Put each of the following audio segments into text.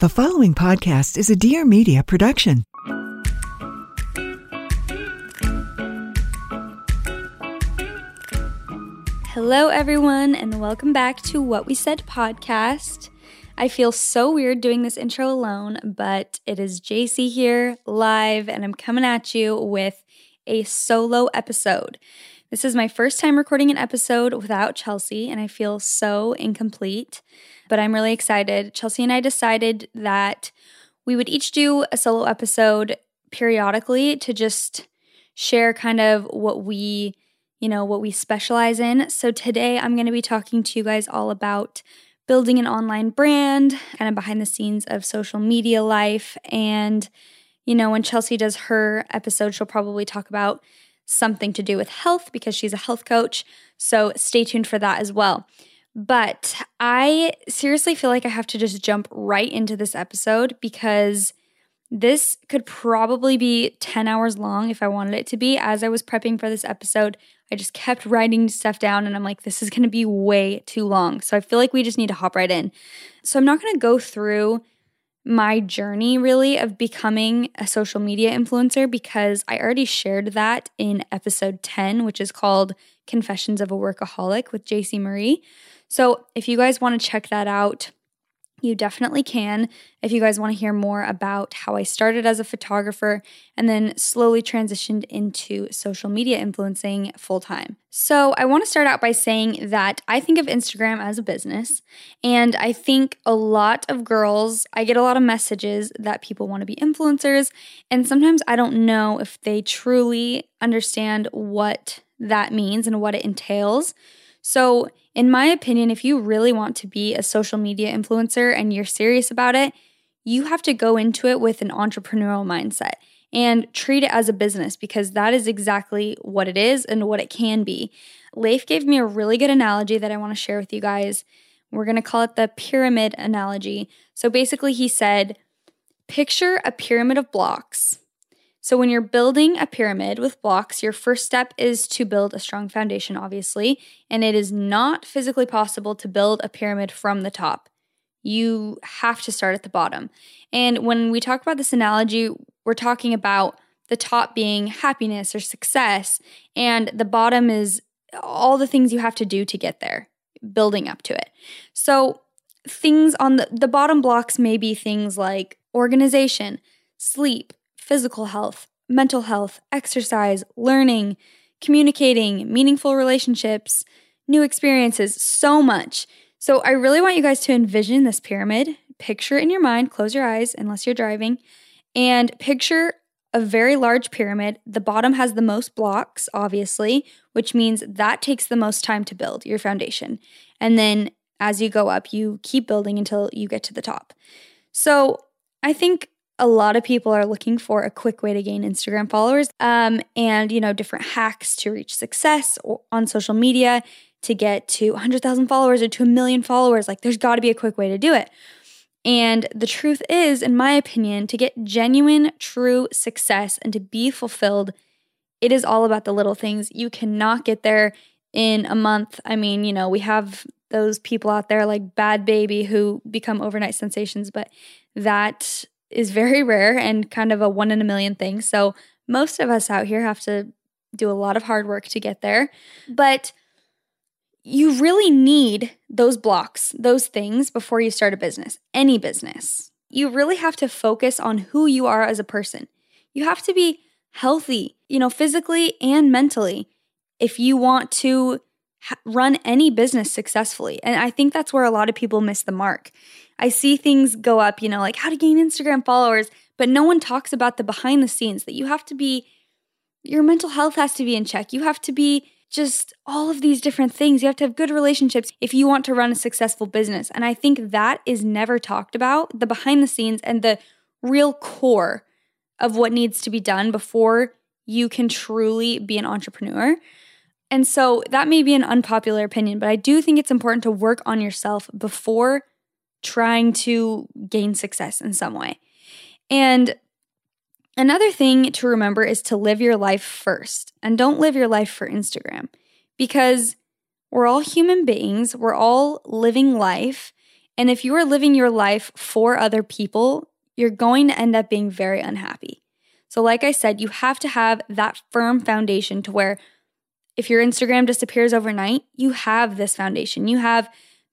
The following podcast is a Dear Media production. Hello, everyone, and welcome back to What We Said podcast. I feel so weird doing this intro alone, but it is Jaci here live, and I'm coming at you with a solo episode. This is my first time recording an episode without Chelsea, and I feel so incomplete, but I'm really excited. Chelsea and I decided that we would each do a solo episode periodically to just share kind of what we, you know, what we specialize in. So today I'm going to be talking to you guys all about building an online brand, kind of behind the scenes of social media life. And, you know, when Chelsea does her episode, she'll probably talk about something to do with health because she's a health coach. So stay tuned for that as well. But I seriously feel like I have to just jump right into this episode because this could probably be 10 hours long if I wanted it to be. As I was prepping for this episode, I just kept writing stuff down and I'm like, this is going to be way too long. So I feel like we just need to hop right in. So I'm not going to go through my journey really of becoming a social media influencer because I already shared that in episode 10, which is called Confessions of a Workaholic with Jaci Marie. So if you guys want to check that out, you definitely can if you guys want to hear more about how I started as a photographer and then slowly transitioned into social media influencing full time. So, I want to start out by saying that I think of Instagram as a business, and I think a lot of girls, I get a lot of messages that people want to be influencers, and sometimes I don't know if they truly understand what that means and what it entails. So, in my opinion, if you really want to be a social media influencer and you're serious about it, you have to go into it with an entrepreneurial mindset and treat it as a business because that is exactly what it is and what it can be. Leif gave me a really good analogy that I want to share with you guys. We're going to call it the pyramid analogy. So basically, he said, Picture a pyramid of blocks so, when you're building a pyramid with blocks, your first step is to build a strong foundation, obviously, and it is not physically possible to build a pyramid from the top. You have to start at the bottom. And when we talk about this analogy, we're talking about the top being happiness or success, and the bottom is all the things you have to do to get there, building up to it. So, things on the, the bottom blocks may be things like organization, sleep, physical health, mental health, exercise, learning, communicating, meaningful relationships, new experiences, so much. So, I really want you guys to envision this pyramid, picture in your mind, close your eyes unless you're driving, and picture a very large pyramid. The bottom has the most blocks, obviously, which means that takes the most time to build your foundation. And then as you go up, you keep building until you get to the top. So, I think a lot of people are looking for a quick way to gain Instagram followers um, and, you know, different hacks to reach success on social media to get to 100,000 followers or to a million followers. Like, there's got to be a quick way to do it. And the truth is, in my opinion, to get genuine, true success and to be fulfilled, it is all about the little things. You cannot get there in a month. I mean, you know, we have those people out there like Bhad Bhabie who become overnight sensations, but that is very rare and kind of a one in a million thing. So most of us out here have to do a lot of hard work to get there. But you really need those blocks, those things before you start a business, any business. You really have to focus on who you are as a person. You have to be healthy, you know, physically and mentally if you want to run any business successfully. And I think that's where a lot of people miss the mark. I see things go up, you know, like how to gain Instagram followers, but no one talks about the behind the scenes that you have to be, your mental health has to be in check. You have to be just all of these different things. You have to have good relationships if you want to run a successful business. And I think that is never talked about the behind the scenes and the real core of what needs to be done before you can truly be an entrepreneur. And so that may be an unpopular opinion, but I do think it's important to work on yourself before trying to gain success in some way. And Another thing to remember is to live your life first and don't live your life for Instagram because we're all human beings, we're all living life. And if you are living your life for other people, you're going to end up being very unhappy. So, like I said, you have to have that firm foundation to where if your Instagram disappears overnight, you have this foundation. You have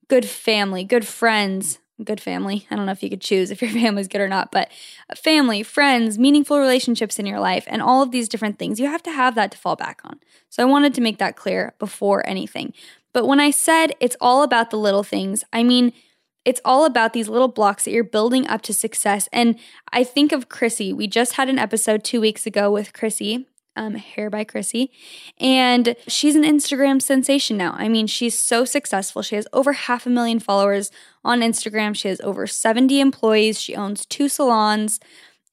good family, good friends, good family. I don't know if you could choose if your family's good or not, but family, friends, meaningful relationships in your life, and all of these different things, you have to have that to fall back on. So I wanted to make that clear before anything. But when I said it's all about the little things, I mean, it's all about these little blocks that you're building up to success. And I think of Chrissy. We just had an episode two weeks ago with Chrissy um, Hair by Chrissy. And she's an Instagram sensation now. I mean, she's so successful. She has over half a million followers on Instagram. She has over 70 employees. She owns two salons.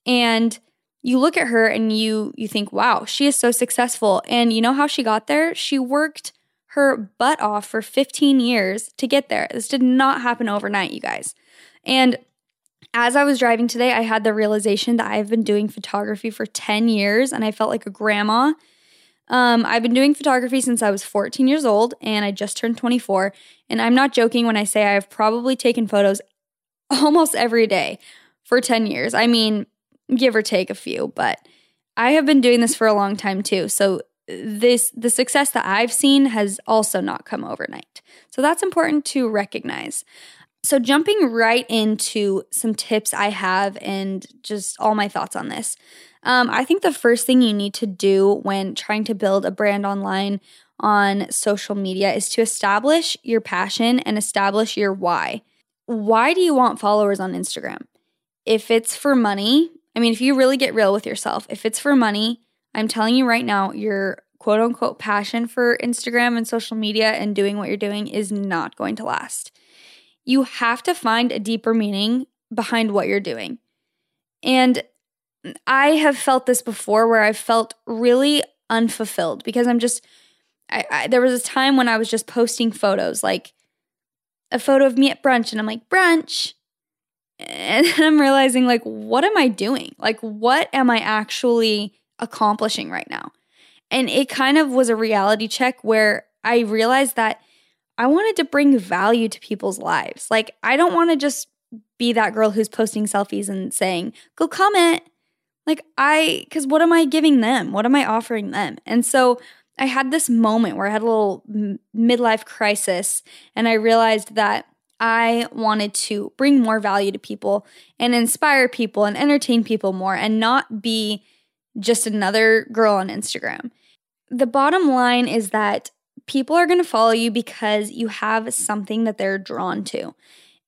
And you look at her and you you think, wow, she is so successful. And you know how she got there? She worked her butt off for 15 years to get there. This did not happen overnight, you guys. And as I was driving today, I had the realization that I've been doing photography for 10 years and I felt like a grandma. Um, I've been doing photography since I was 14 years old and I just turned 24. And I'm not joking when I say I've probably taken photos almost every day for 10 years. I mean, give or take a few, but I have been doing this for a long time too. So this the success that I've seen has also not come overnight. So that's important to recognize. So, jumping right into some tips I have and just all my thoughts on this. Um, I think the first thing you need to do when trying to build a brand online on social media is to establish your passion and establish your why. Why do you want followers on Instagram? If it's for money, I mean, if you really get real with yourself, if it's for money, I'm telling you right now, your quote unquote passion for Instagram and social media and doing what you're doing is not going to last you have to find a deeper meaning behind what you're doing. And I have felt this before where I've felt really unfulfilled because I'm just, I, I, there was a time when I was just posting photos, like a photo of me at brunch, and I'm like, brunch. And I'm realizing, like, what am I doing? Like, what am I actually accomplishing right now? And it kind of was a reality check where I realized that I wanted to bring value to people's lives. Like, I don't want to just be that girl who's posting selfies and saying, go comment. Like, I, because what am I giving them? What am I offering them? And so I had this moment where I had a little midlife crisis and I realized that I wanted to bring more value to people and inspire people and entertain people more and not be just another girl on Instagram. The bottom line is that people are going to follow you because you have something that they're drawn to.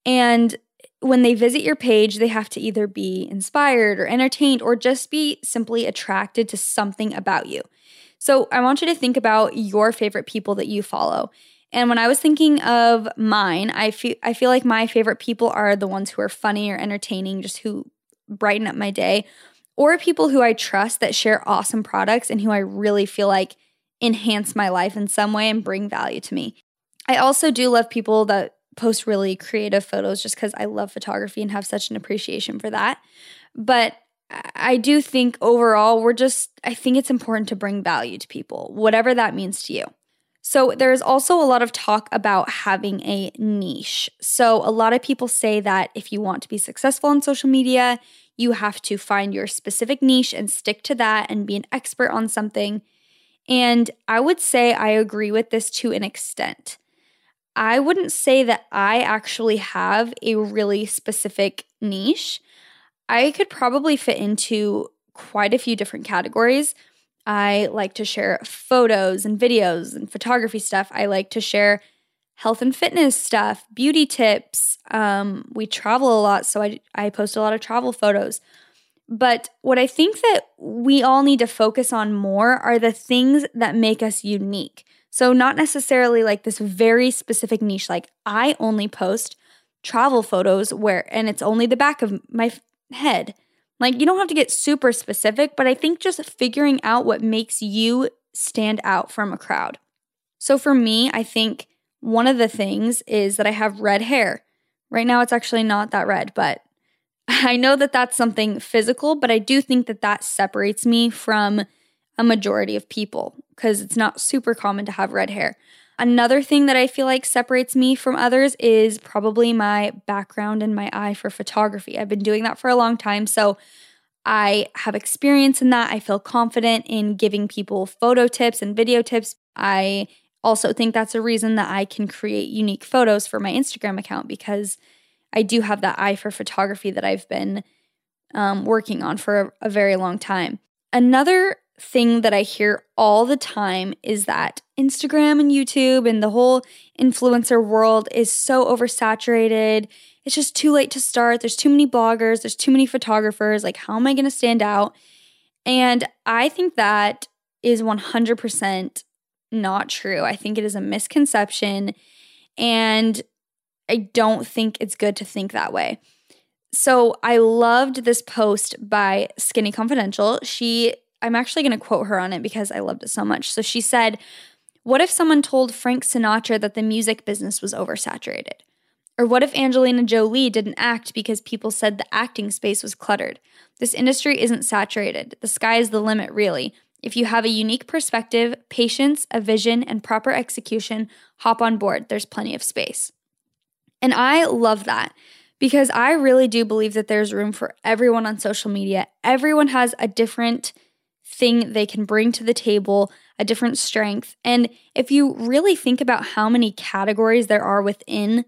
And when they visit your page, they have to either be inspired or entertained or just be simply attracted to something about you. So I want you to think about your favorite people that you follow. And when I was thinking of mine, I feel I feel like my favorite people are the ones who are funny or entertaining, just who brighten up my day, or people who I trust that share awesome products and who I really feel like enhance my life in some way and bring value to me. I also do love people that post really creative photos just because I love photography and have such an appreciation for that. But I do think overall, we're just, I think it's important to bring value to people, whatever that means to you. So, there's also a lot of talk about having a niche. So, a lot of people say that if you want to be successful on social media, you have to find your specific niche and stick to that and be an expert on something. And I would say I agree with this to an extent. I wouldn't say that I actually have a really specific niche. I could probably fit into quite a few different categories. I like to share photos and videos and photography stuff. I like to share health and fitness stuff, beauty tips. Um, we travel a lot, so I, I post a lot of travel photos. But what I think that we all need to focus on more are the things that make us unique. So, not necessarily like this very specific niche, like I only post travel photos where, and it's only the back of my head. Like, you don't have to get super specific, but I think just figuring out what makes you stand out from a crowd. So, for me, I think one of the things is that I have red hair. Right now, it's actually not that red, but I know that that's something physical, but I do think that that separates me from a majority of people because it's not super common to have red hair. Another thing that I feel like separates me from others is probably my background and my eye for photography. I've been doing that for a long time. So I have experience in that. I feel confident in giving people photo tips and video tips. I also think that's a reason that I can create unique photos for my Instagram account because I do have that eye for photography that I've been um, working on for a, a very long time. Another thing that I hear all the time is that Instagram and YouTube and the whole influencer world is so oversaturated. It's just too late to start. There's too many bloggers, there's too many photographers. Like, how am I going to stand out? And I think that is 100% not true. I think it is a misconception. And I don't think it's good to think that way. So I loved this post by Skinny Confidential. She, I'm actually going to quote her on it because I loved it so much. So she said, What if someone told Frank Sinatra that the music business was oversaturated? Or what if Angelina Jolie didn't act because people said the acting space was cluttered? This industry isn't saturated. The sky is the limit, really. If you have a unique perspective, patience, a vision, and proper execution, hop on board. There's plenty of space. And I love that because I really do believe that there's room for everyone on social media. Everyone has a different thing they can bring to the table, a different strength. And if you really think about how many categories there are within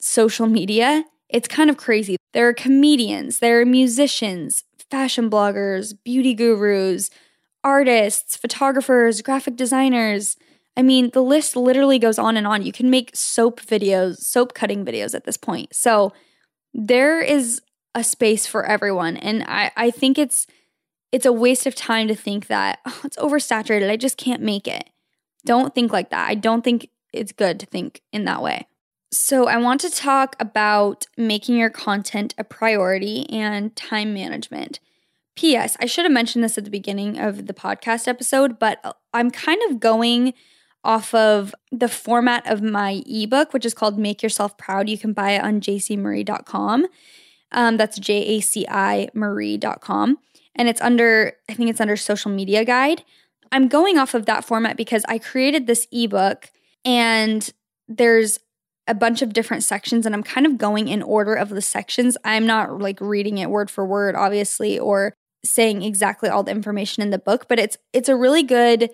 social media, it's kind of crazy. There are comedians, there are musicians, fashion bloggers, beauty gurus, artists, photographers, graphic designers, I mean, the list literally goes on and on. You can make soap videos, soap cutting videos at this point. So there is a space for everyone. And I, I think it's it's a waste of time to think that oh, it's oversaturated. I just can't make it. Don't think like that. I don't think it's good to think in that way. So, I want to talk about making your content a priority and time management. P.S. I should have mentioned this at the beginning of the podcast episode, but I'm kind of going off of the format of my ebook, which is called Make Yourself Proud. You can buy it on jacimarie.com. Um, that's J A C I Marie.com. And it's under, I think it's under social media guide. I'm going off of that format because I created this ebook and there's a bunch of different sections and I'm kind of going in order of the sections. I'm not like reading it word for word obviously or saying exactly all the information in the book, but it's it's a really good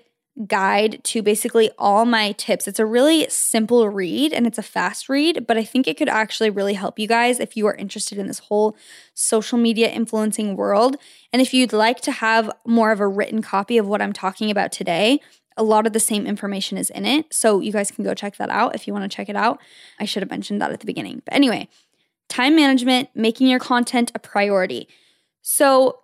guide to basically all my tips. It's a really simple read and it's a fast read, but I think it could actually really help you guys if you are interested in this whole social media influencing world. And if you'd like to have more of a written copy of what I'm talking about today, a lot of the same information is in it. So you guys can go check that out if you want to check it out. I should have mentioned that at the beginning. But anyway, time management, making your content a priority. So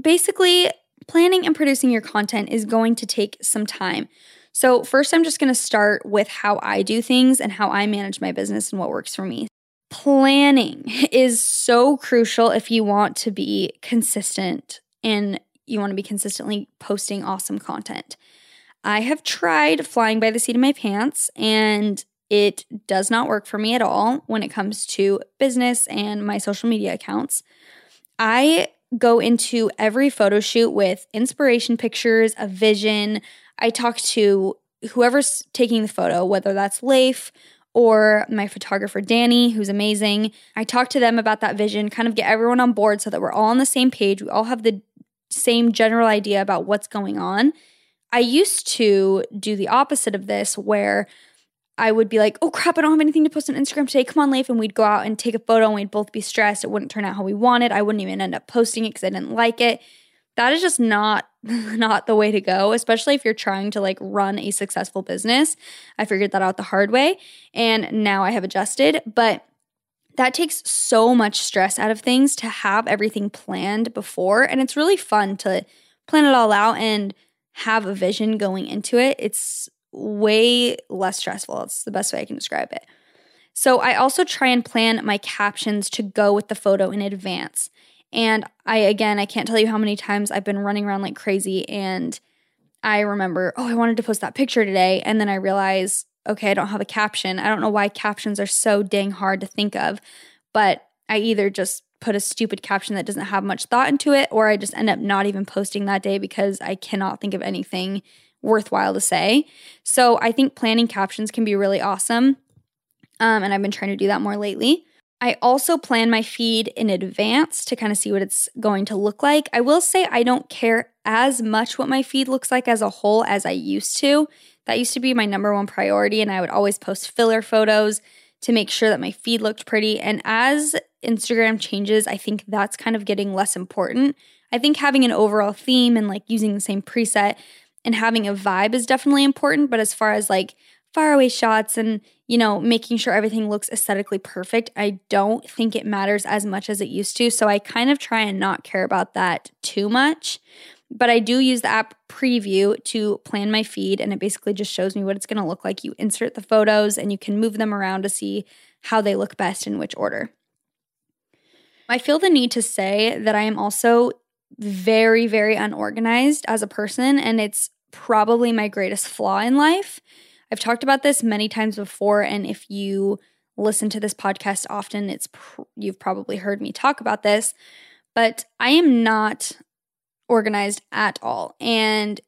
basically, planning and producing your content is going to take some time. So, first, I'm just going to start with how I do things and how I manage my business and what works for me. Planning is so crucial if you want to be consistent and you want to be consistently posting awesome content. I have tried flying by the seat of my pants and it does not work for me at all when it comes to business and my social media accounts. I go into every photo shoot with inspiration pictures, a vision. I talk to whoever's taking the photo, whether that's Leif or my photographer Danny, who's amazing. I talk to them about that vision, kind of get everyone on board so that we're all on the same page. We all have the same general idea about what's going on. I used to do the opposite of this where I would be like, oh crap, I don't have anything to post on Instagram today. Come on, Leif. And we'd go out and take a photo and we'd both be stressed. It wouldn't turn out how we wanted. I wouldn't even end up posting it because I didn't like it. That is just not not the way to go, especially if you're trying to like run a successful business. I figured that out the hard way and now I have adjusted. But that takes so much stress out of things to have everything planned before. And it's really fun to plan it all out and have a vision going into it. It's way less stressful. It's the best way I can describe it. So I also try and plan my captions to go with the photo in advance. And I, again, I can't tell you how many times I've been running around like crazy and I remember, oh, I wanted to post that picture today. And then I realize, okay, I don't have a caption. I don't know why captions are so dang hard to think of, but I either just put a stupid caption that doesn't have much thought into it, or I just end up not even posting that day because I cannot think of anything worthwhile to say. So I think planning captions can be really awesome. Um, and I've been trying to do that more lately. I also plan my feed in advance to kind of see what it's going to look like. I will say I don't care as much what my feed looks like as a whole as I used to. That used to be my number one priority, and I would always post filler photos to make sure that my feed looked pretty. And as Instagram changes, I think that's kind of getting less important. I think having an overall theme and like using the same preset and having a vibe is definitely important. But as far as like faraway shots and, you know, making sure everything looks aesthetically perfect, I don't think it matters as much as it used to. So I kind of try and not care about that too much. But I do use the app Preview to plan my feed, and it basically just shows me what it's gonna look like. You insert the photos and you can move them around to see how they look best in which order. I feel the need to say that I am also very, very unorganized as a person, and it's probably my greatest flaw in life. I've talked about this many times before, and if you listen to this podcast often, it's pr- you've probably heard me talk about this. But I am not organized at all, and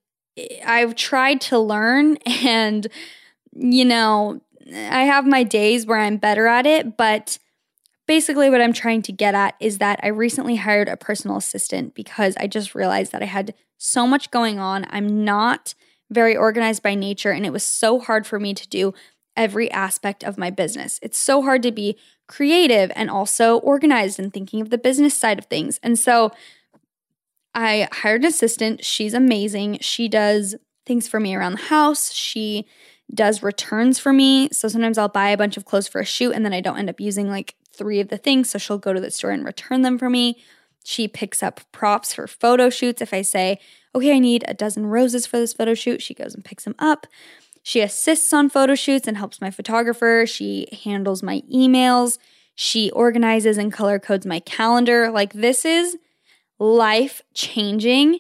I've tried to learn, and you know, I have my days where I'm better at it, but basically what I'm trying to get at is that I recently hired a personal assistant because I just realized that I had so much going on. I'm not very organized by nature, and it was so hard for me to do every aspect of my business. It's so hard to be creative and also organized and thinking of the business side of things. And so I hired an assistant. She's amazing. She does things for me around the house. She does returns for me. So sometimes I'll buy a bunch of clothes for a shoot and then I don't end up using like three of the things. So she'll go to the store and return them for me. She picks up props for photo shoots. If I say, okay, I need a dozen roses for this photo shoot, she goes and picks them up. She assists on photo shoots and helps my photographer. She handles my emails. She organizes and color codes my calendar. Like, this is life changing.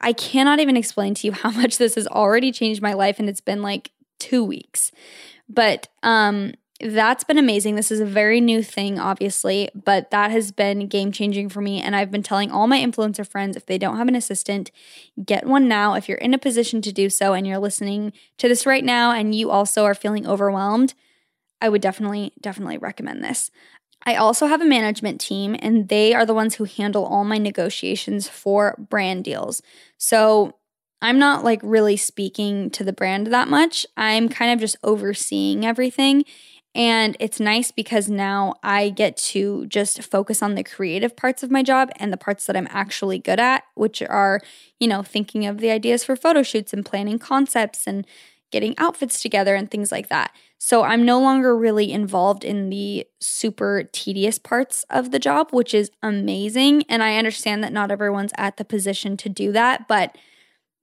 I cannot even explain to you how much this has already changed my life, and it's been like two weeks. But um, that's been amazing. This is a very new thing, obviously, but that has been game changing for me. And I've been telling all my influencer friends if they don't have an assistant, get one now. If you're in a position to do so and you're listening to this right now and you also are feeling overwhelmed, I would definitely, definitely recommend this. I also have a management team, and they are the ones who handle all my negotiations for brand deals. So I'm not like really speaking to the brand that much. I'm kind of just overseeing everything. And it's nice because now I get to just focus on the creative parts of my job and the parts that I'm actually good at, which are, you know, thinking of the ideas for photo shoots and planning concepts and getting outfits together and things like that. So I'm no longer really involved in the super tedious parts of the job, which is amazing. And I understand that not everyone's at the position to do that, but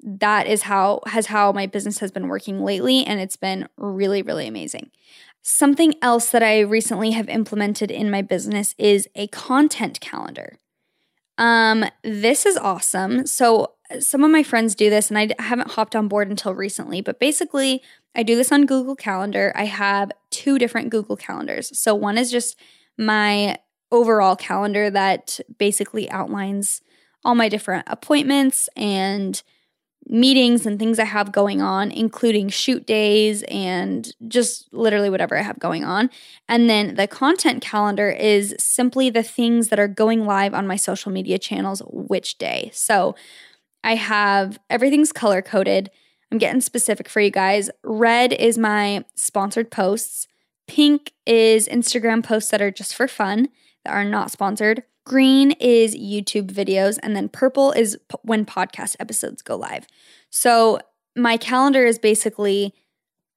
that is how has how my business has been working lately and it's been really really amazing. Something else that I recently have implemented in my business is a content calendar. Um, this is awesome. So, some of my friends do this, and I haven't hopped on board until recently, but basically, I do this on Google Calendar. I have two different Google Calendars. So, one is just my overall calendar that basically outlines all my different appointments and meetings and things I have going on, including shoot days and just literally whatever I have going on. And then the content calendar is simply the things that are going live on my social media channels which day. So I have everything's color coded. I'm getting specific for you guys. Red is my sponsored posts. Pink is Instagram posts that are just for fun, that are not sponsored. Green is YouTube videos, and then purple is p- when podcast episodes go live. So my calendar is basically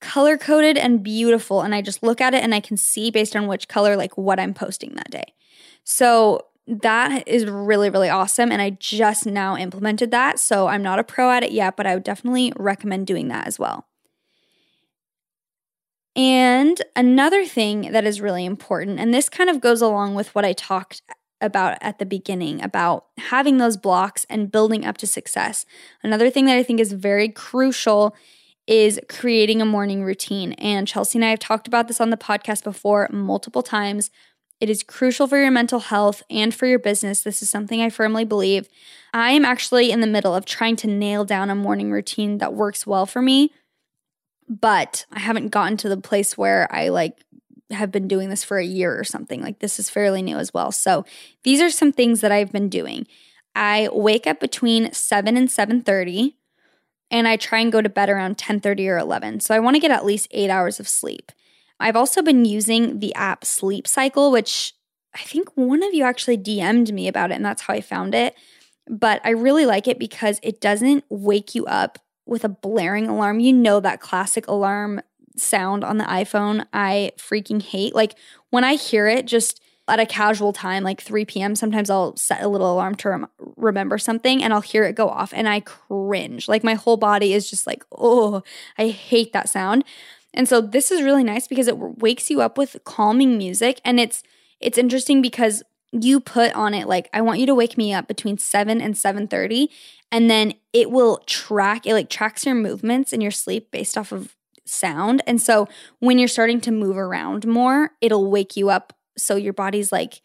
color coded and beautiful. And I just look at it and I can see based on which color, like what I'm posting that day. So that is really, really awesome. And I just now implemented that. So I'm not a pro at it yet, but I would definitely recommend doing that as well. And another thing that is really important, and this kind of goes along with what I talked about at the beginning about having those blocks and building up to success. Another thing that I think is very crucial is creating a morning routine. And Chelsea and I have talked about this on the podcast before multiple times. It is crucial for your mental health and for your business. This is something I firmly believe. I am actually in the middle of trying to nail down a morning routine that works well for me but I haven't gotten to the place where I like have been doing this for a year or something. Like this is fairly new as well. So these are some things that I've been doing. I wake up between 7 and 7:30 and I try and go to bed around 10:30 or 11. So I want to get at least 8 hours of sleep. I've also been using the app Sleep Cycle which I think one of you actually DM'd me about it and that's how I found it. But I really like it because it doesn't wake you up with a blaring alarm. You know that classic alarm sound on the iPhone I freaking hate. Like when I hear it just at a casual time, like 3 p.m., sometimes I'll set a little alarm to rem- remember something and I'll hear it go off and I cringe. Like my whole body is just like, oh, I hate that sound. And so this is really nice because it wakes you up with calming music and it's it's interesting because you put on it like I want you to wake me up between 7 and 7:30 and then it will track it like tracks your movements in your sleep based off of sound. And so when you're starting to move around more, it'll wake you up so your body's like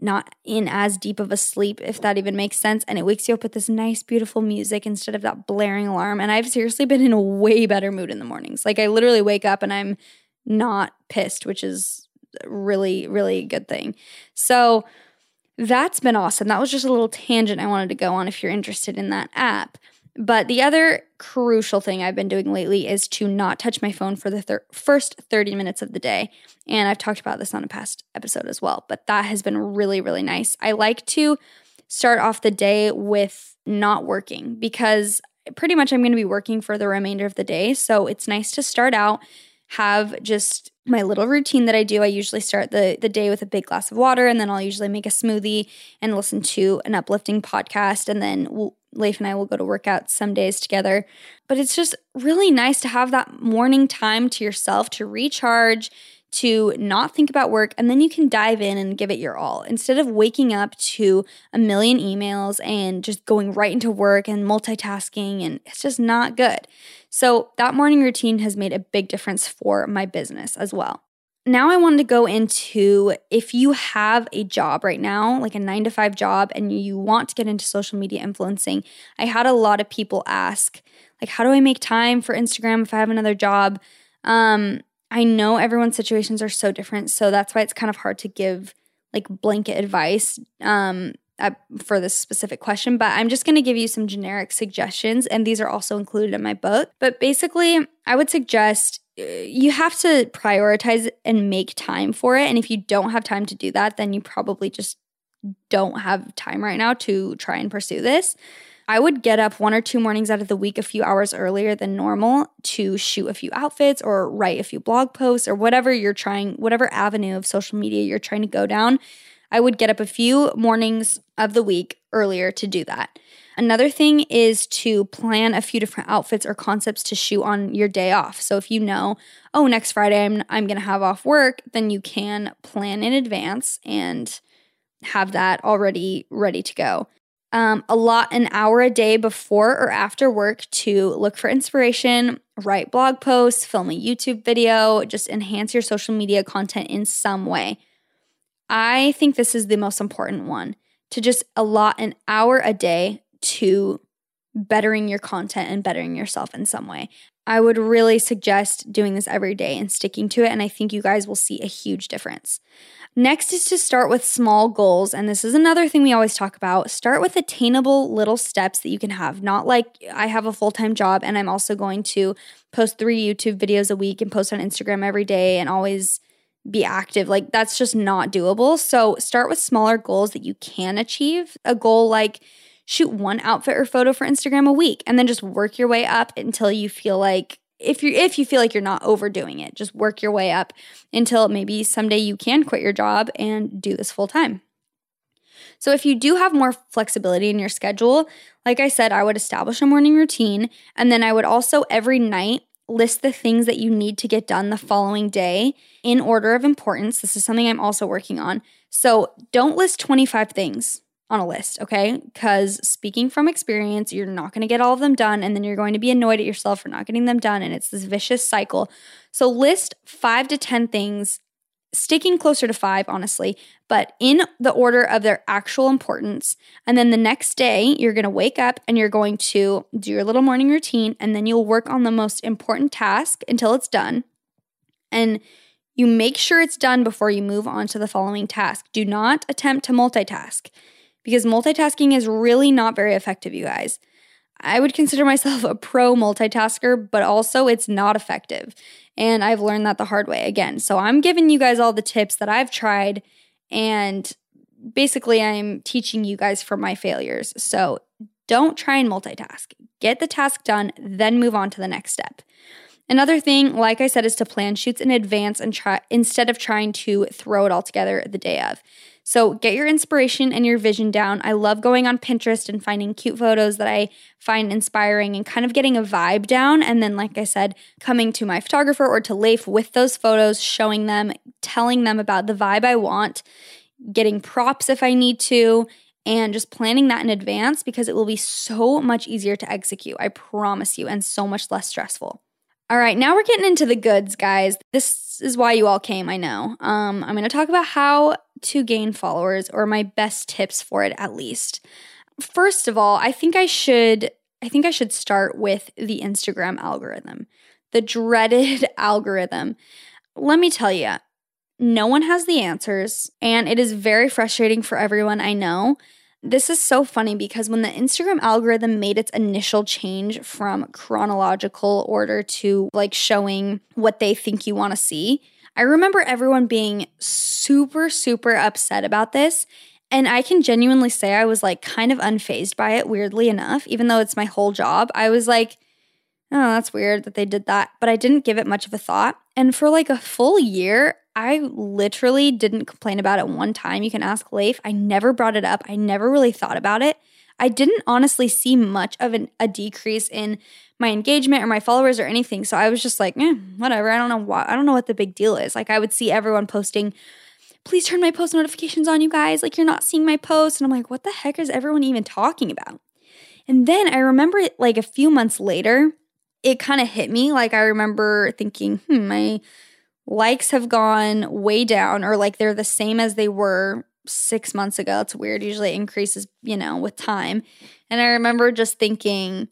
not in as deep of a sleep, if that even makes sense. And it wakes you up with this nice, beautiful music instead of that blaring alarm. And I've seriously been in a way better mood in the mornings. Like I literally wake up and I'm not pissed, which is really, really good thing. So that's been awesome. That was just a little tangent I wanted to go on if you're interested in that app. But the other crucial thing I've been doing lately is to not touch my phone for the thir- first 30 minutes of the day. And I've talked about this on a past episode as well, but that has been really, really nice. I like to start off the day with not working because pretty much I'm going to be working for the remainder of the day. So it's nice to start out have just my little routine that I do. I usually start the the day with a big glass of water and then I'll usually make a smoothie and listen to an uplifting podcast and then we'll, Leif and I will go to work out some days together. But it's just really nice to have that morning time to yourself to recharge, to not think about work, and then you can dive in and give it your all. Instead of waking up to a million emails and just going right into work and multitasking, and it's just not good. So, that morning routine has made a big difference for my business as well. Now, I wanted to go into if you have a job right now, like a nine to five job, and you want to get into social media influencing. I had a lot of people ask, like, how do I make time for Instagram if I have another job? Um, I know everyone's situations are so different, so that's why it's kind of hard to give like blanket advice um, uh, for this specific question. But I'm just going to give you some generic suggestions, and these are also included in my book. But basically, I would suggest you have to prioritize and make time for it. And if you don't have time to do that, then you probably just don't have time right now to try and pursue this. I would get up one or two mornings out of the week a few hours earlier than normal to shoot a few outfits or write a few blog posts or whatever you're trying, whatever avenue of social media you're trying to go down. I would get up a few mornings of the week earlier to do that. Another thing is to plan a few different outfits or concepts to shoot on your day off. So if you know, oh, next Friday I'm I'm going to have off work, then you can plan in advance and have that already ready to go um, lot, an hour a day before or after work to look for inspiration, write blog posts, film a YouTube video, just enhance your social media content in some way. I think this is the most important one to just allot an hour a day to bettering your content and bettering yourself in some way. I would really suggest doing this every day and sticking to it. And I think you guys will see a huge difference. Next is to start with small goals. And this is another thing we always talk about. Start with attainable little steps that you can have. Not like I have a full time job and I'm also going to post three YouTube videos a week and post on Instagram every day and always be active. Like that's just not doable. So start with smaller goals that you can achieve. A goal like, shoot one outfit or photo for Instagram a week and then just work your way up until you feel like if you if you feel like you're not overdoing it, just work your way up until maybe someday you can quit your job and do this full time. So if you do have more flexibility in your schedule, like I said, I would establish a morning routine and then I would also every night list the things that you need to get done the following day in order of importance. This is something I'm also working on. So don't list 25 things on a list, okay? Because speaking from experience, you're not going to get all of them done and then you're going to be annoyed at yourself for not getting them done. And it's this vicious cycle. So list five to 10 things, sticking closer to five, honestly, but in the order of their actual importance. And then the next day, you're going to wake up and you're going to do your little morning routine and then you'll work on the most important task until it's done. And you make sure it's done before you move on to the following task. Do not attempt to multitask because multitasking is really not very effective, you guys. I would consider myself a pro multitasker, but also it's not effective. And I've learned that the hard way again. So I'm giving you guys all the tips that I've tried, and basically, I'm teaching you guys from my failures. So don't try and multitask. Get the task done, then move on to the next step. Another thing, like I said, is to plan shoots in advance and try instead of trying to throw it all together the day of. So get your inspiration and your vision down. I love going on Pinterest and finding cute photos that I find inspiring and kind of getting a vibe down. And then, like I said, coming to my photographer or to Leif with those photos, showing them, telling them about the vibe I want, getting props if I need to, and just planning that in advance because it will be so much easier to execute. I promise you, and so much less stressful. All right, now we're getting into the goods, guys. This is why you all came, I know. Um, I'm going to talk about how to gain followers or my best tips for it at least. First of all, I think I should I think I should start with the Instagram algorithm. The dreaded algorithm. Let me tell you, no one has the answers and it is very frustrating for everyone I know. This is so funny because when the Instagram algorithm made its initial change from chronological order to like showing what they think you want to see, I remember everyone being super, super upset about this. And I can genuinely say I was like kind of unfazed by it, weirdly enough, even though it's my whole job. I was like, oh, that's weird that they did that. But I didn't give it much of a thought. And for like a full year, I literally didn't complain about it one time. You can ask Leif. I never brought it up. I never really thought about it. I didn't honestly see much of an, a decrease in my engagement or my followers or anything. So I was just like, eh, whatever. I don't know why. I don't know what the big deal is. Like I would see everyone posting, please turn my post notifications on, you guys. Like you're not seeing my post. And I'm like, what the heck is everyone even talking about? And then I remember it like a few months later, it kind of hit me. Like I remember thinking, hmm, my likes have gone way down or like they're the same as they were six months ago. It's weird. Usually it increases, you know, with time. And I remember just thinking,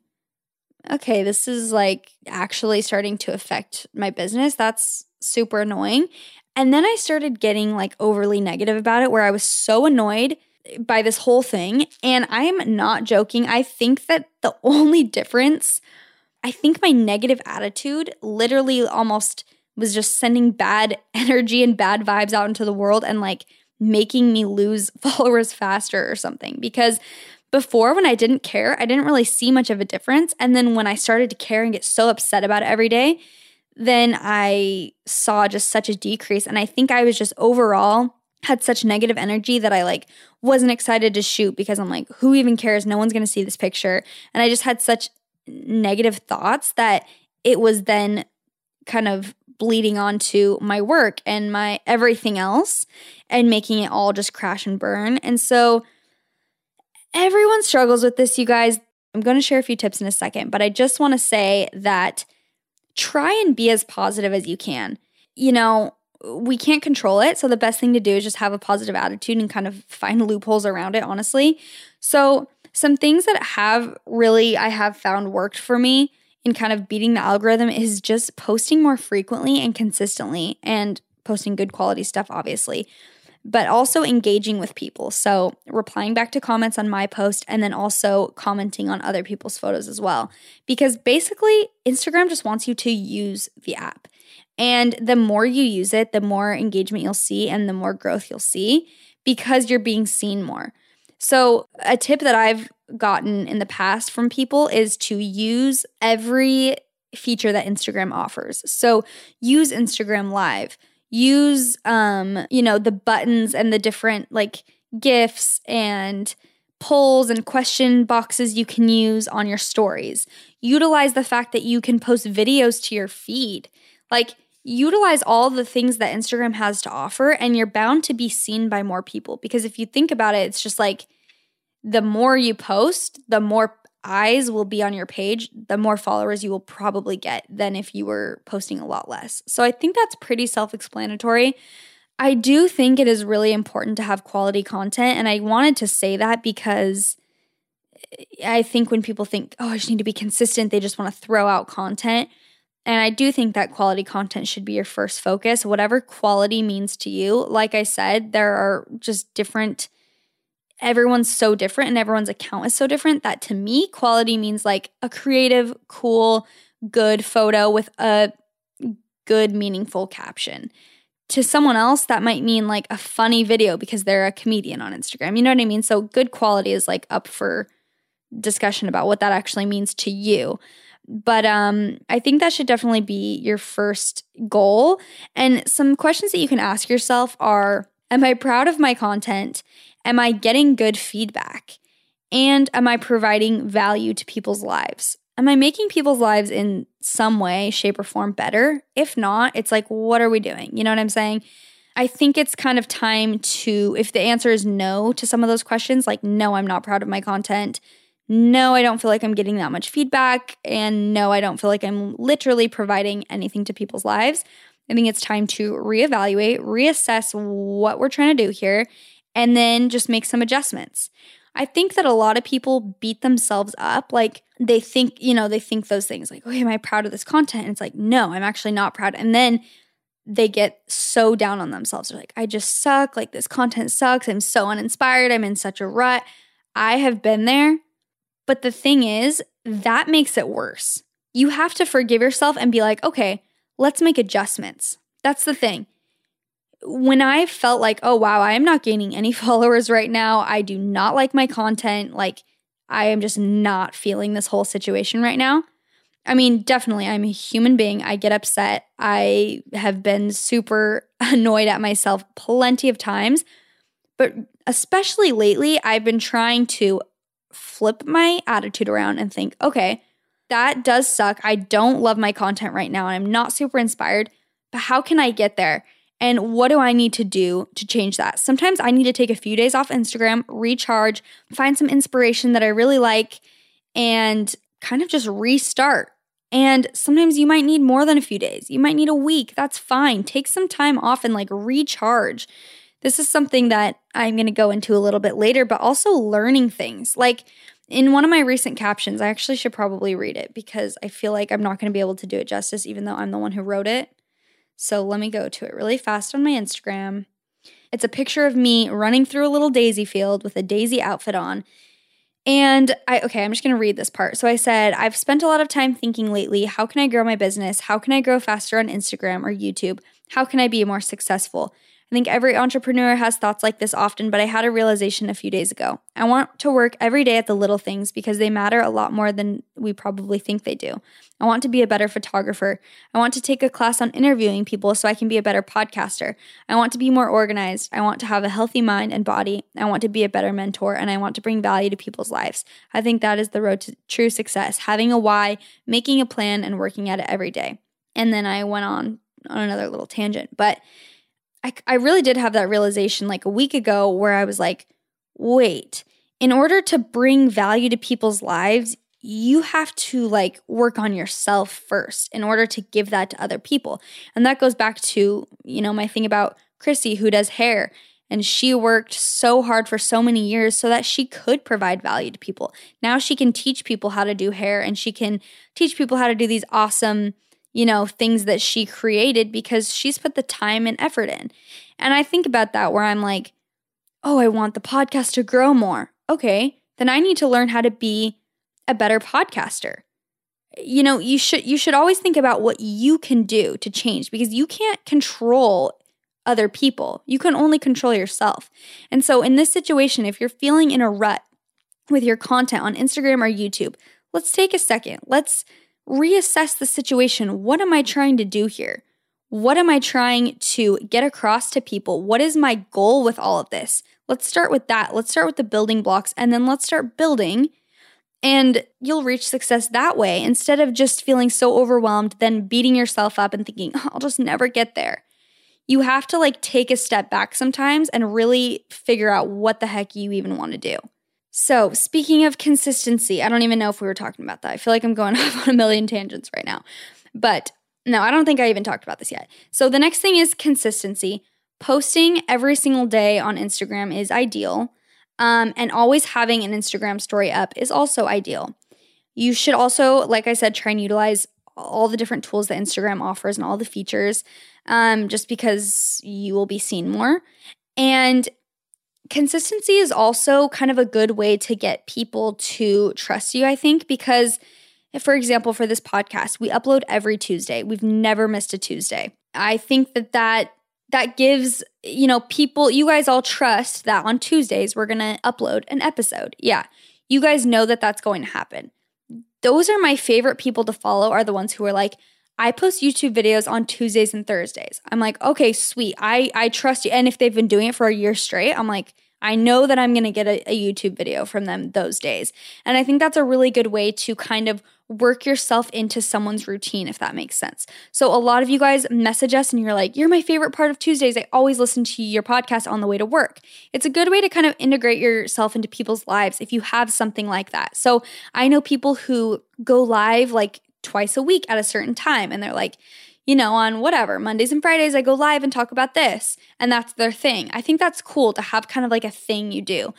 okay, this is like actually starting to affect my business. That's super annoying. And then I started getting like overly negative about it, where I was so annoyed by this whole thing. And I'm not joking. I think that the only difference, I think my negative attitude literally almost was just sending bad energy and bad vibes out into the world and like making me lose followers faster or something. Because before, when I didn't care, I didn't really see much of a difference. And then when I started to care and get so upset about it every day, then I saw just such a decrease. And I think I was just overall had such negative energy that I like wasn't excited to shoot because I'm like, who even cares? No one's gonna see this picture. And I just had such negative thoughts that it was then kind of bleeding onto my work and my everything else and making it all just crash and burn. And so everyone struggles with this, you guys. I'm going to share a few tips in a second, but I just want to say that try and be as positive as you can. You know, we can't control it. So the best thing to do is just have a positive attitude and kind of find loopholes around it, honestly. So, some things that have really I have found worked for me in kind of beating the algorithm is just posting more frequently and consistently and posting good quality stuff, obviously, but also engaging with people. So, replying back to comments on my post and then also commenting on other people's photos as well. Because basically, Instagram just wants you to use the app. And the more you use it, the more engagement you'll see and the more growth you'll see because you're being seen more. So, a tip that I've gotten in the past from people is to use every feature that Instagram offers. So use Instagram Live. Use um, you know, the buttons and the different like gifts and polls and question boxes you can use on your stories. Utilize the fact that you can post videos to your feed. Like utilize all the things that Instagram has to offer and you're bound to be seen by more people because if you think about it, it's just like the more you post, the more eyes will be on your page, the more followers you will probably get than if you were posting a lot less. So I think that's pretty self explanatory. I do think it is really important to have quality content. And I wanted to say that because eh, I think when people think, oh, I just need to be consistent, they just want to throw out content. And I do think that quality content should be your first focus, whatever quality means to you. Like I said, there are just different everyone's so different and everyone's account is so different that to me, quality means like a creative, cool, good photo with a good, meaningful caption. To someone else, that might mean like a funny video because they're a comedian on Instagram. You know what I mean? So, good quality is like up for discussion about what that actually means to you. But um, I think that should definitely be your first goal. And some questions that you can ask yourself are Am I proud of my content? Am I getting good feedback? And am I providing value to people's lives? Am I making people's lives in some way, shape, or form better? If not, it's like, what are we doing? You know what I'm saying? I think it's kind of time to, if the answer is no to some of those questions, like, no, I'm not proud of my content. No, I don't feel like I'm getting that much feedback. And no, I don't feel like I'm literally providing anything to people's lives. I think it's time to reevaluate, reassess what we're trying to do here, and then just make some adjustments. I think that a lot of people beat themselves up. Like they think, you know, they think those things like, okay, am I proud of this content? And it's like, no, I'm actually not proud. And then they get so down on themselves. They're like, I just suck. Like this content sucks. I'm so uninspired. I'm in such a rut. I have been there. But the thing is, that makes it worse. You have to forgive yourself and be like, okay, let's make adjustments. That's the thing when I felt like, oh, wow, I am not gaining any followers right now. I do not like my content. Like, I am just not feeling this whole situation right now. I mean, definitely, I'm a human being. I get upset. I have been super annoyed at myself plenty of times. But especially lately, I've been trying to flip my attitude around and think, okay, that does suck. I don't love my content right now. and I'm not super inspired, but how can I get there? And what do I need to do to change that? Sometimes I need to take a few days off Instagram, recharge, find some inspiration that I really like, and kind of just restart. And sometimes you might need more than a few days. You might need a week. That's fine. Take some time off and like recharge. This is something that I'm going to go into a little bit later, but also learning things. Like in one of my recent captions, I actually should probably read it because I feel like I'm not going to be able to do it justice, even though I'm the one who wrote it. So let me go to it really fast on my Instagram. It's a picture of me running through a little daisy field with a daisy outfit on. And I, okay, I'm just gonna read this part. So I said, I've spent a lot of time thinking lately how can I grow my business? How can I grow faster on Instagram or YouTube? How can I be more successful? I think every entrepreneur has thoughts like this often, but I had a realization a few days ago. I want to work every day at the little things because they matter a lot more than we probably think they do. I want to be a better photographer. I want to take a class on interviewing people so I can be a better podcaster. I want to be more organized. I want to have a healthy mind and body. I want to be a better mentor and I want to bring value to people's lives. I think that is the road to true success having a why, making a plan, and working at it every day. And then I went on on another little tangent, but I, I really did have that realization like a week ago where I was like, wait, in order to bring value to people's lives, you have to like work on yourself first in order to give that to other people. And that goes back to, you know, my thing about Chrissy who does hair. And she worked so hard for so many years so that she could provide value to people. Now she can teach people how to do hair and she can teach people how to do these awesome you know, things that she created because she's put the time and effort in. And I think about that where I'm like, oh, I want the podcast to grow more. Okay, then I need to learn how to be a better podcaster. You know, you should you should always think about what you can do to change because you can't control other people. You can only control yourself. And so in this situation, if you're feeling in a rut with your content on Instagram or YouTube, let's take a second. Let's reassess the situation. What am I trying to do here? What am I trying to get across to people? What is my goal with all of this? Let's start with that. Let's start with the building blocks and then let's start building. And you'll reach success that way instead of just feeling so overwhelmed, then beating yourself up and thinking, oh, I'll just never get there. You have to like take a step back sometimes and really figure out what the heck you even want to do. So, speaking of consistency, I don't even know if we were talking about that. I feel like I'm going off on a million tangents right now. But no, I don't think I even talked about this yet. So, the next thing is consistency. Posting every single day on Instagram is ideal. Um, and always having an Instagram story up is also ideal. You should also, like I said, try and utilize all the different tools that Instagram offers and all the features um, just because you will be seen more. And consistency is also kind of a good way to get people to trust you, I think, because, for example, for this podcast, we upload every Tuesday. We've never missed a Tuesday. I think that that that gives you know people you guys all trust that on Tuesdays we're going to upload an episode. Yeah. You guys know that that's going to happen. Those are my favorite people to follow are the ones who are like I post YouTube videos on Tuesdays and Thursdays. I'm like, "Okay, sweet. I I trust you." And if they've been doing it for a year straight, I'm like, I know that I'm going to get a, a, YouTube video from them those days. And I think that's a really good way to kind of work yourself into someone's routine, if that makes sense. So, a lot of you guys message us and you're like, You're my favorite part of Tuesdays. I always listen to your podcast on the way to work. It's a good way to kind of integrate yourself into people's lives if you have something like that. So, I know people who go live like twice a week at a certain time and they're like, you know, on whatever, Mondays and Fridays, I go live and talk about this. And that's their thing. I think that's cool to have kind of like a thing you do.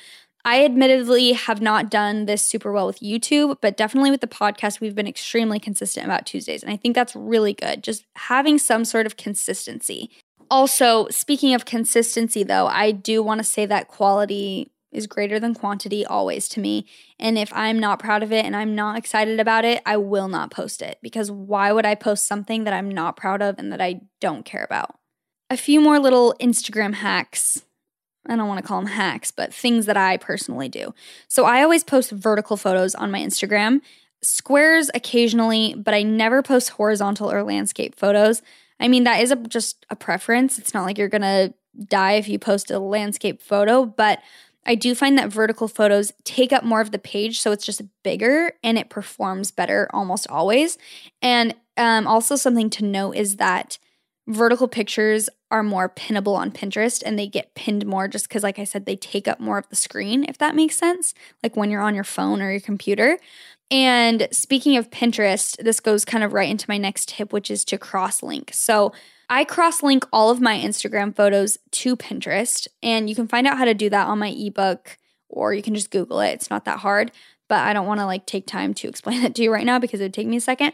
I admittedly have not done this super well with YouTube, but definitely with the podcast, we've been extremely consistent about Tuesdays. And I think that's really good, just having some sort of consistency. Also, speaking of consistency, though, I do want to say that quality is greater than quantity always to me. And if I'm not proud of it and I'm not excited about it, I will not post it because why would I post something that I'm not proud of and that I don't care about? A few more little Instagram hacks. I don't want to call them hacks, but things that I personally do. So I always post vertical photos on my Instagram, squares occasionally, but I never post horizontal or landscape photos. I mean, that is a, just a preference. It's not like you're going to die if you post a landscape photo, but I do find that vertical photos take up more of the page, so it's just bigger and it performs better almost always. And um, also, something to note is that vertical pictures are more pinnable on Pinterest and they get pinned more just because, like I said, they take up more of the screen, if that makes sense, like when you're on your phone or your computer. And speaking of Pinterest, this goes kind of right into my next tip, which is to cross link. So, I cross link all of my Instagram photos to Pinterest, and you can find out how to do that on my ebook or you can just Google it. It's not that hard, but I don't want to like take time to explain that to you right now because it would take me a second.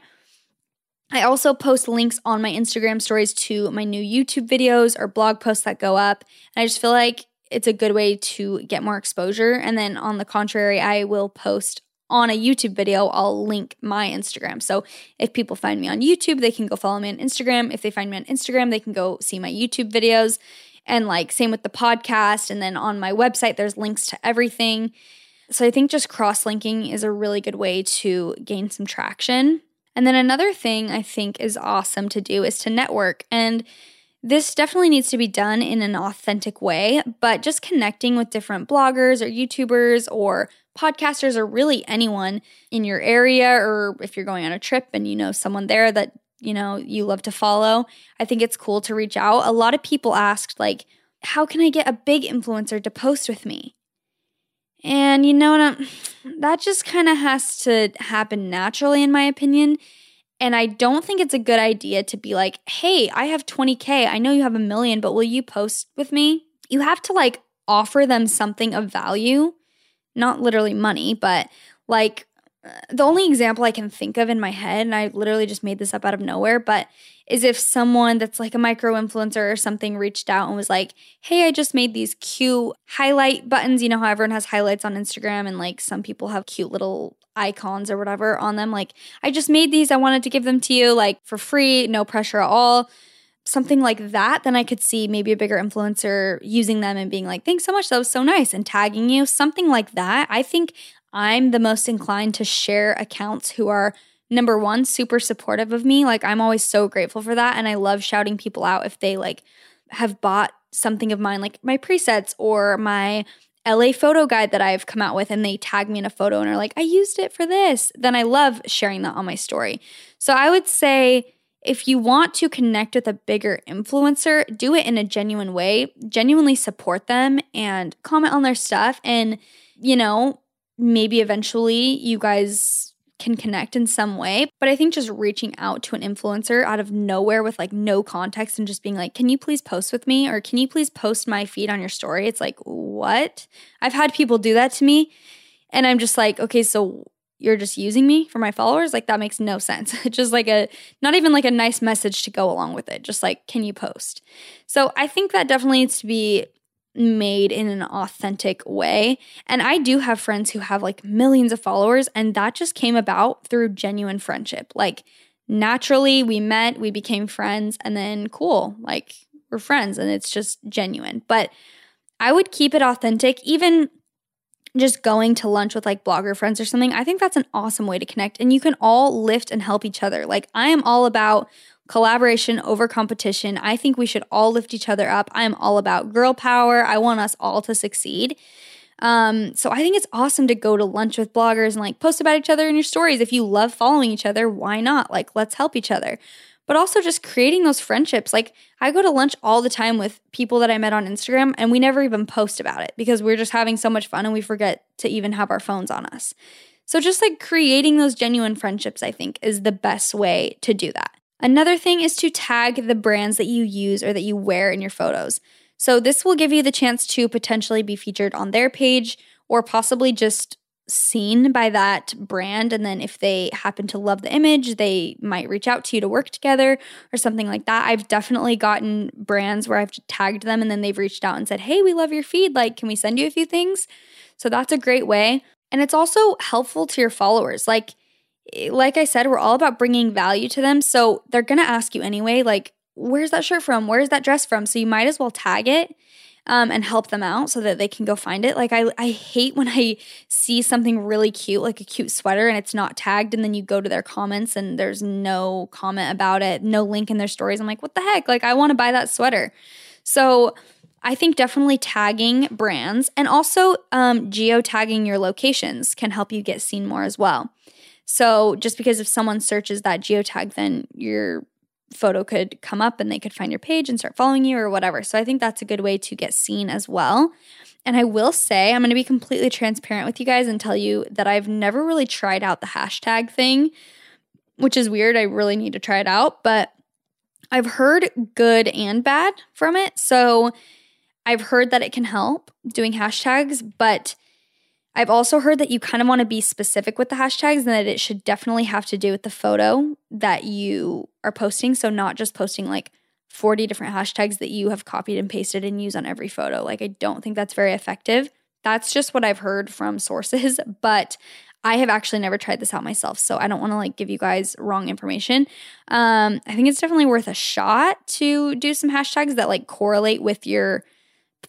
I also post links on my Instagram stories to my new YouTube videos or blog posts that go up. And I just feel like it's a good way to get more exposure. And then on the contrary, I will post on a YouTube video, I'll link my Instagram. So if people find me on YouTube, they can go follow me on Instagram. If they find me on Instagram, they can go see my YouTube videos. And like, same with the podcast. And then on my website, there's links to everything. So I think just cross linking is a really good way to gain some traction. And then another thing I think is awesome to do is to network. And this definitely needs to be done in an authentic way, but just connecting with different bloggers or YouTubers or podcasters or really anyone in your area or if you're going on a trip and you know someone there that you know you love to follow i think it's cool to reach out. A lot of people asked like how can i get a big influencer to post with me? And you know um, that just kind of has to happen naturally in my opinion. And i don't think it's a good idea to be like hey i have 20k i know you have a million but will you post with me? You have to like offer them something of value not literally money, but like the only example I can think of in my head, and I literally just made this up out of nowhere, but is if someone that's like a micro influencer or something reached out and was like, Hey, I just made these cute highlight buttons. You know how everyone has highlights on Instagram and like some people have cute little icons or whatever on them. Like, I just made these. I wanted to give them to you like for free, no pressure at all something like that, then I could see maybe a bigger influencer using them and being like, thanks so much. That was so nice. And tagging you, something like that. I think I'm the most inclined to share accounts who are number one, super supportive of me. Like I'm always so grateful for that. And I love shouting people out if they like have bought something of mine, like my presets or my LA photo guide that I've come out with and they tag me in a photo and are like, I used it for this, then I love sharing that on my story. So I would say if you want to connect with a bigger influencer, do it in a genuine way, genuinely support them and comment on their stuff. And, you know, maybe eventually you guys can connect in some way. But I think just reaching out to an influencer out of nowhere with like no context and just being like, can you please post with me? Or can you please post my feed on your story? It's like, what? I've had people do that to me. And I'm just like, okay, so you're just using me for my followers? Like that makes no sense. It's just like a, not even like a nice message to go along with it. Just like, can you post? So I think that definitely needs to be made in an authentic way. And I do have friends who have like millions of followers, and that just came about through genuine friendship. Like, naturally, we met, we became friends, and then cool, like, we're friends, and it's just genuine. But I would keep it authentic, even just going to lunch with like blogger friends or something. I think that's an awesome way to connect, and you can all lift and help each other. Like, I am all about collaboration over competition. I think we should all lift each other up. I'm all about girl power. I want us all to succeed. Um, so I think it's awesome to go to lunch with bloggers and like post about each other in your stories. If you love following each other, why not? Like, let's help each other. But also just creating those friendships. Like, I go to lunch all the time with people that I met on Instagram, and we never even post about it because we're just having so much fun and we forget to even have our phones on us. So, just like creating those genuine friendships, I think, is the best way to do that. Another thing is to tag the brands that you use or that you wear in your photos. So, this will give you the chance to potentially be featured on their page or possibly just seen by that brand. And then, if they happen to love the image, they might reach out to you to work together or something like that. I've definitely gotten brands where I've tagged them and then they've reached out and said, Hey, we love your feed. Like, can we send you a few things? So, that's a great way. And it's also helpful to your followers. Like, eh, like I said, we're all about bringing value to them. So they're going to ask you anyway, like, where's that shirt from? Where's that dress from? So you might as well tag it um, and help them out so that they can go find it. Like, I, I hate when I see something really cute, like a cute sweater, and it's not tagged. And then you go to their comments and there's no comment about it, no link in their stories. I'm like, what the heck? Like, I want to buy that sweater. So, I think definitely tagging brands and also um, geo tagging your locations can help you get seen more as well. So just because if someone searches that geotag, then your photo could come up and they could find your page and start following you or whatever. So I think that's a good way to get seen as well. And I will say, I'm going to be completely transparent with you guys and tell you that I've never really tried out the hashtag thing, which is weird. I really need to try it out, but I've heard good and bad from it. So I've heard that it can help doing hashtags, but I've also heard that you kind of want to be specific with the hashtags and that it should definitely have to do with the photo that you are posting. So, not just posting like 40 different hashtags that you have copied and pasted and use on every photo. Like, I don't think that's very effective. That's just what I've heard from sources, but I have actually never tried this out myself, so I don't want to like give you guys wrong information. Um, I think it's definitely worth a shot to do some hashtags that like correlate with your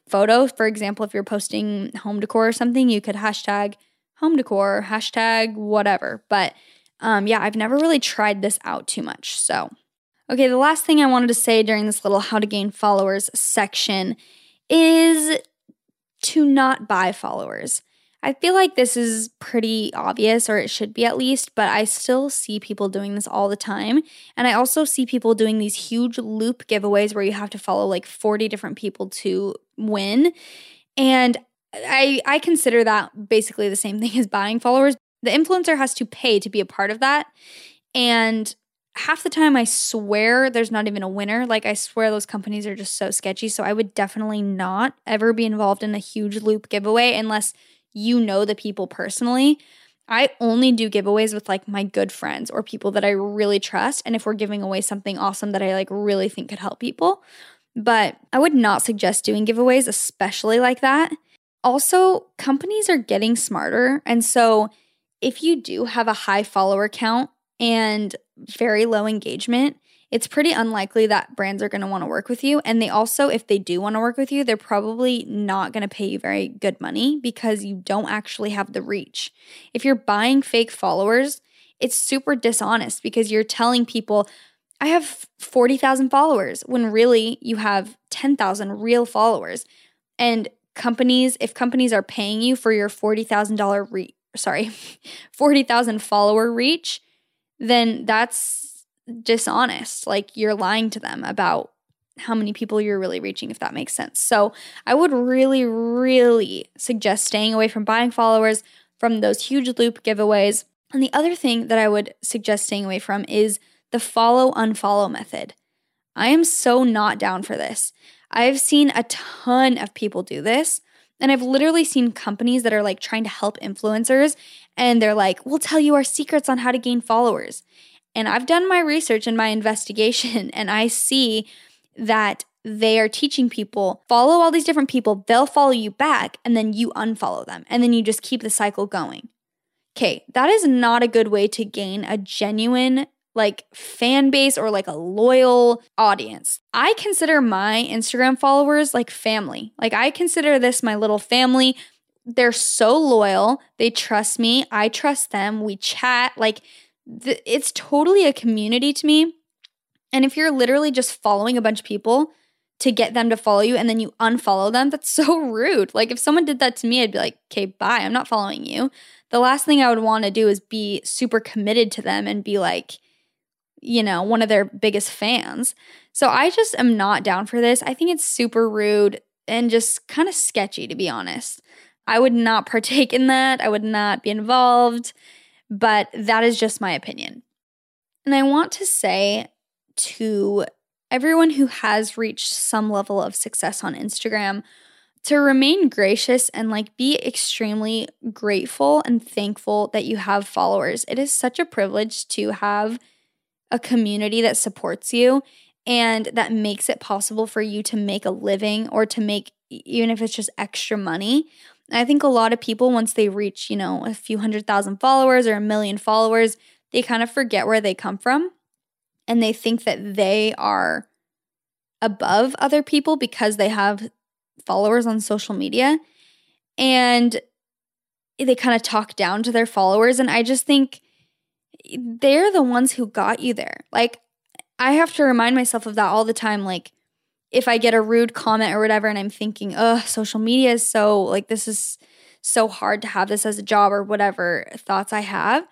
photo. For example, if you're posting home decor or something, you could hashtag home decor, hashtag whatever. But um, yeah, I've never really tried this out too much. So, okay, the last thing I wanted to say during this little how to gain followers section is to not buy followers. I feel like this is pretty obvious, or it should be at least, but I still see people doing this all the time. And I also see people doing these huge loop giveaways where you have to follow like 40 different people to win. And I, I consider that basically the same thing as buying followers. The influencer has to pay to be a part of that. And half the time I swear there's not even a winner. Like I swear those companies are just so sketchy. So I would definitely not ever be involved in a huge loop giveaway unless you know the people personally. I only do giveaways with like my good friends or people that I really trust. And if we're giving away something awesome that I like really think could help people. But I would not suggest doing giveaways, especially like that. Also, companies are getting smarter. And so if you do have a high follower count and very low engagement, it's pretty unlikely that brands are going to want to work with you. And they also, if they do want to work with you, they're probably not going to pay you very good money because you don't actually have the reach. If you're buying fake followers, it's super dishonest because you're telling people, I have 40,000 followers when really you have 10,000 real followers. And companies, if companies are paying you for your $40,000 re- sorry, 40,000 follower reach, then that's dishonest. Like you're lying to them about how many people you're really reaching, if that makes sense. So I would really, really suggest staying away from buying followers from those huge loop giveaways. And the other thing that I would suggest staying away from is the follow unfollow method. I am so not down for this. I've seen a ton of people do this. And I've literally seen companies that are like trying to help influencers and they're like, we'll tell you our secrets on how to gain followers. And I've done my research and my investigation and I see that they are teaching people follow all these different people, they'll follow you back, and then you unfollow them. And then you just keep the cycle going. Okay, that is not a good way to gain a genuine like fan base or like a loyal audience. I consider my Instagram followers like family. Like I consider this my little family. They're so loyal. They trust me. I trust them. We chat. Like th- it's totally a community to me. And if you're literally just following a bunch of people to get them to follow you and then you unfollow them, that's so rude. Like if someone did that to me, I'd be like, okay, bye. I'm not following you. The last thing I would want to do is be super committed to them and be like, you know, one of their biggest fans. So I just am not down for this. I think it's super rude and just kind of sketchy, to be honest. I would not partake in that. I would not be involved, but that is just my opinion. And I want to say to everyone who has reached some level of success on Instagram to remain gracious and like be extremely grateful and thankful that you have followers. It is such a privilege to have a community that supports you and that makes it possible for you to make a living or to make even if it's just extra money. I think a lot of people once they reach, you know, a few hundred thousand followers or a million followers, they kind of forget where they come from. And they think that they are above other people because they have followers on social media. And they kind of talk down to their followers. And I just think they're the ones who got you there. Like I have to remind myself of that all the time. Like if I get a rude comment or whatever and I'm thinking, "Oh, social media is so like this is so hard to have this as a job or whatever thoughts I have."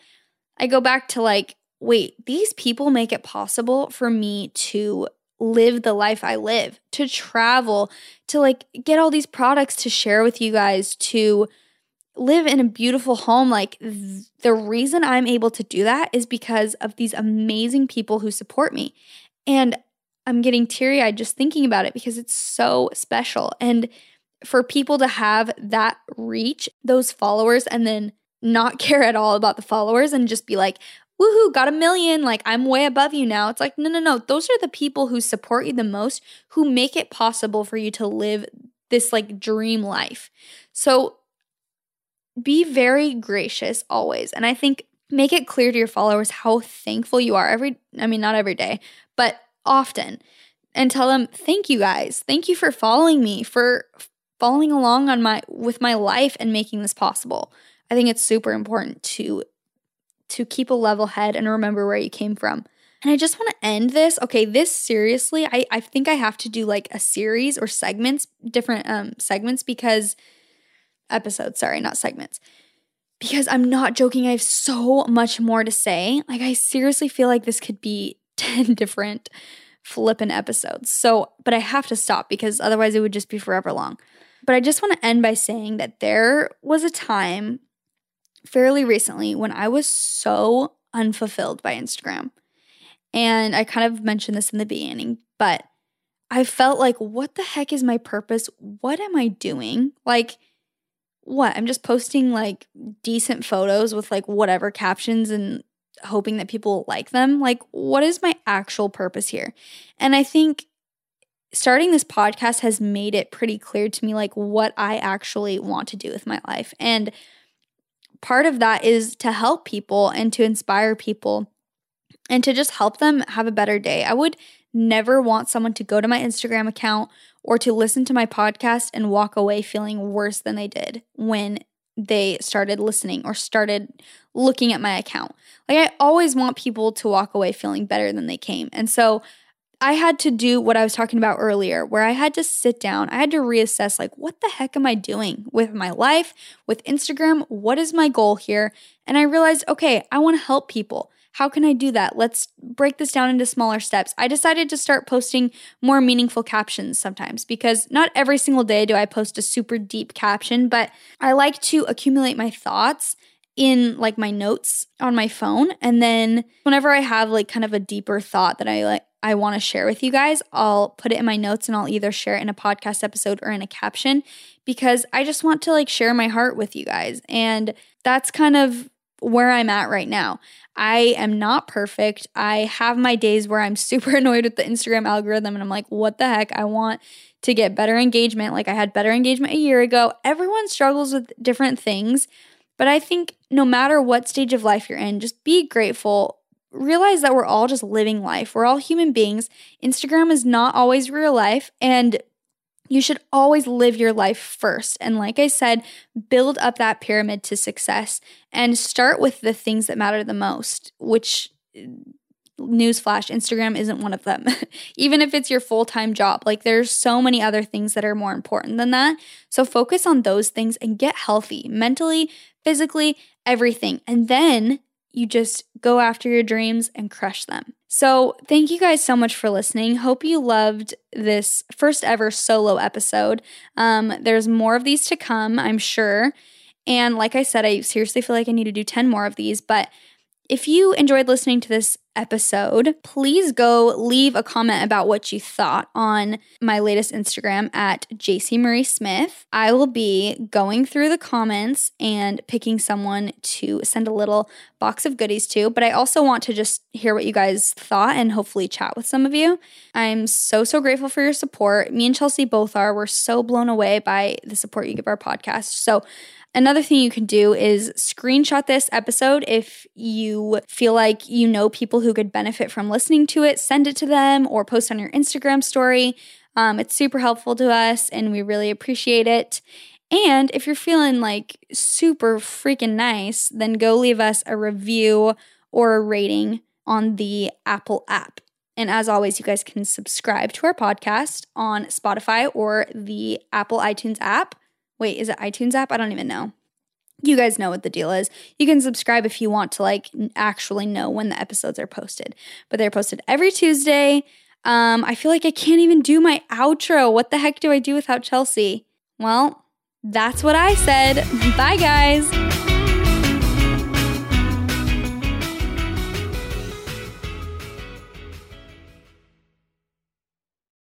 I go back to like wait, these people make it possible for me to live the life I live, to travel, to like get all these products to share with you guys, to live in a beautiful home. Like th- the reason I'm able to do that is because of these amazing people who support me. And I'm getting teary eyed just thinking about it because it's so special. And for people to have that reach, those followers, and then not care at all about the followers and just be like, woohoo, got a million, like I'm way above you now. It's like, no, no, no. Those are the people who support you the most, who make it possible for you to live this like dream life. So be very gracious always. And I think make it clear to your followers how thankful you are every, I mean, not every day, but often. And tell them, thank you guys. Thank you for following me, for following along on my with my life and making this possible. I think it's super important to to keep a level head and remember where you came from. And I just want to end this. Okay, this seriously, I, I think I have to do like a series or segments, different um segments because episodes, sorry, not segments. Because I'm not joking, I have so much more to say. Like I seriously feel like this could be 10 different flippin' episodes. So, but I have to stop because otherwise it would just be forever long. But I just want to end by saying that there was a time fairly recently when I was so unfulfilled by Instagram. And I kind of mentioned this in the beginning, but I felt like, what the heck is my purpose? What am I doing? Like, what? I'm just posting like decent photos with like whatever captions and hoping that people like them. Like, what is my actual purpose here? And I think starting this podcast has made it pretty clear to me like what I actually want to do with my life. And part of that is to help people and to inspire people and to just help them have a better day. I would never want someone to go to my Instagram account or to listen to my podcast and walk away feeling worse than they did when they started listening or started looking at my account. Like I always want people to walk away feeling better than they came. And so I had to do what I was talking about earlier, where I had to sit down, I had to reassess, like, what the heck am I doing with my life, with Instagram? What is my goal here? And I realized, okay, I wanna help people. How can I do that? Let's break this down into smaller steps. I decided to start posting more meaningful captions sometimes because not every single day do I post a super deep caption, but I like to accumulate my thoughts in like my notes on my phone and then whenever I have like kind of a deeper thought that I like I want to share with you guys, I'll put it in my notes and I'll either share it in a podcast episode or in a caption because I just want to like share my heart with you guys. And that's kind of where I'm at right now. I am not perfect. I have my days where I'm super annoyed with the Instagram algorithm and I'm like, what the heck? I want to get better engagement. Like I had better engagement a year ago. Everyone struggles with different things. But I think no matter what stage of life you're in, just be grateful realize that we're all just living life. We're all human beings. Instagram is not always real life. And you should always live your life first. And like I said, build up that pyramid to success and start with the things that matter the most, which newsflash instagram isn't one of them even if it's your full-time job like there's so many other things that are more important than that so focus on those things and get healthy mentally physically everything and then you just go after your dreams and crush them. So, thank you guys so much for listening. Hope you loved this first ever solo episode. Um, there's more of these to come, I'm sure. And like I said, I seriously feel like I need to do 10 more of these, but if you enjoyed listening to this episode, please go leave a comment about what you thought on my latest Instagram at Jaci Marie Smith. I will be going through the comments and picking someone to send a little box of goodies to, but I also want to just hear what you guys thought and hopefully chat with some of you. I'm so, so grateful for your support. Me and Chelsea both are. We're so blown away by the support you give our podcast. So Another thing you can do is screenshot this episode if you feel like you know people who could benefit from listening to it, send it to them or post on your Instagram story. Um, it's super helpful to us and we really appreciate it. And if you're feeling like super freaking nice, then go leave us a review or a rating on the Apple app. And as always, you guys can subscribe to our podcast on Spotify or the Apple iTunes app. Wait, is it iTunes app? I don't even know. You guys know what the deal is. You can subscribe if you want to like actually know when the episodes are posted. But they're posted every Tuesday. Um, I feel like I can't even do my outro. What the heck do I do without Chelsea? Well, that's what I said. Bye, guys.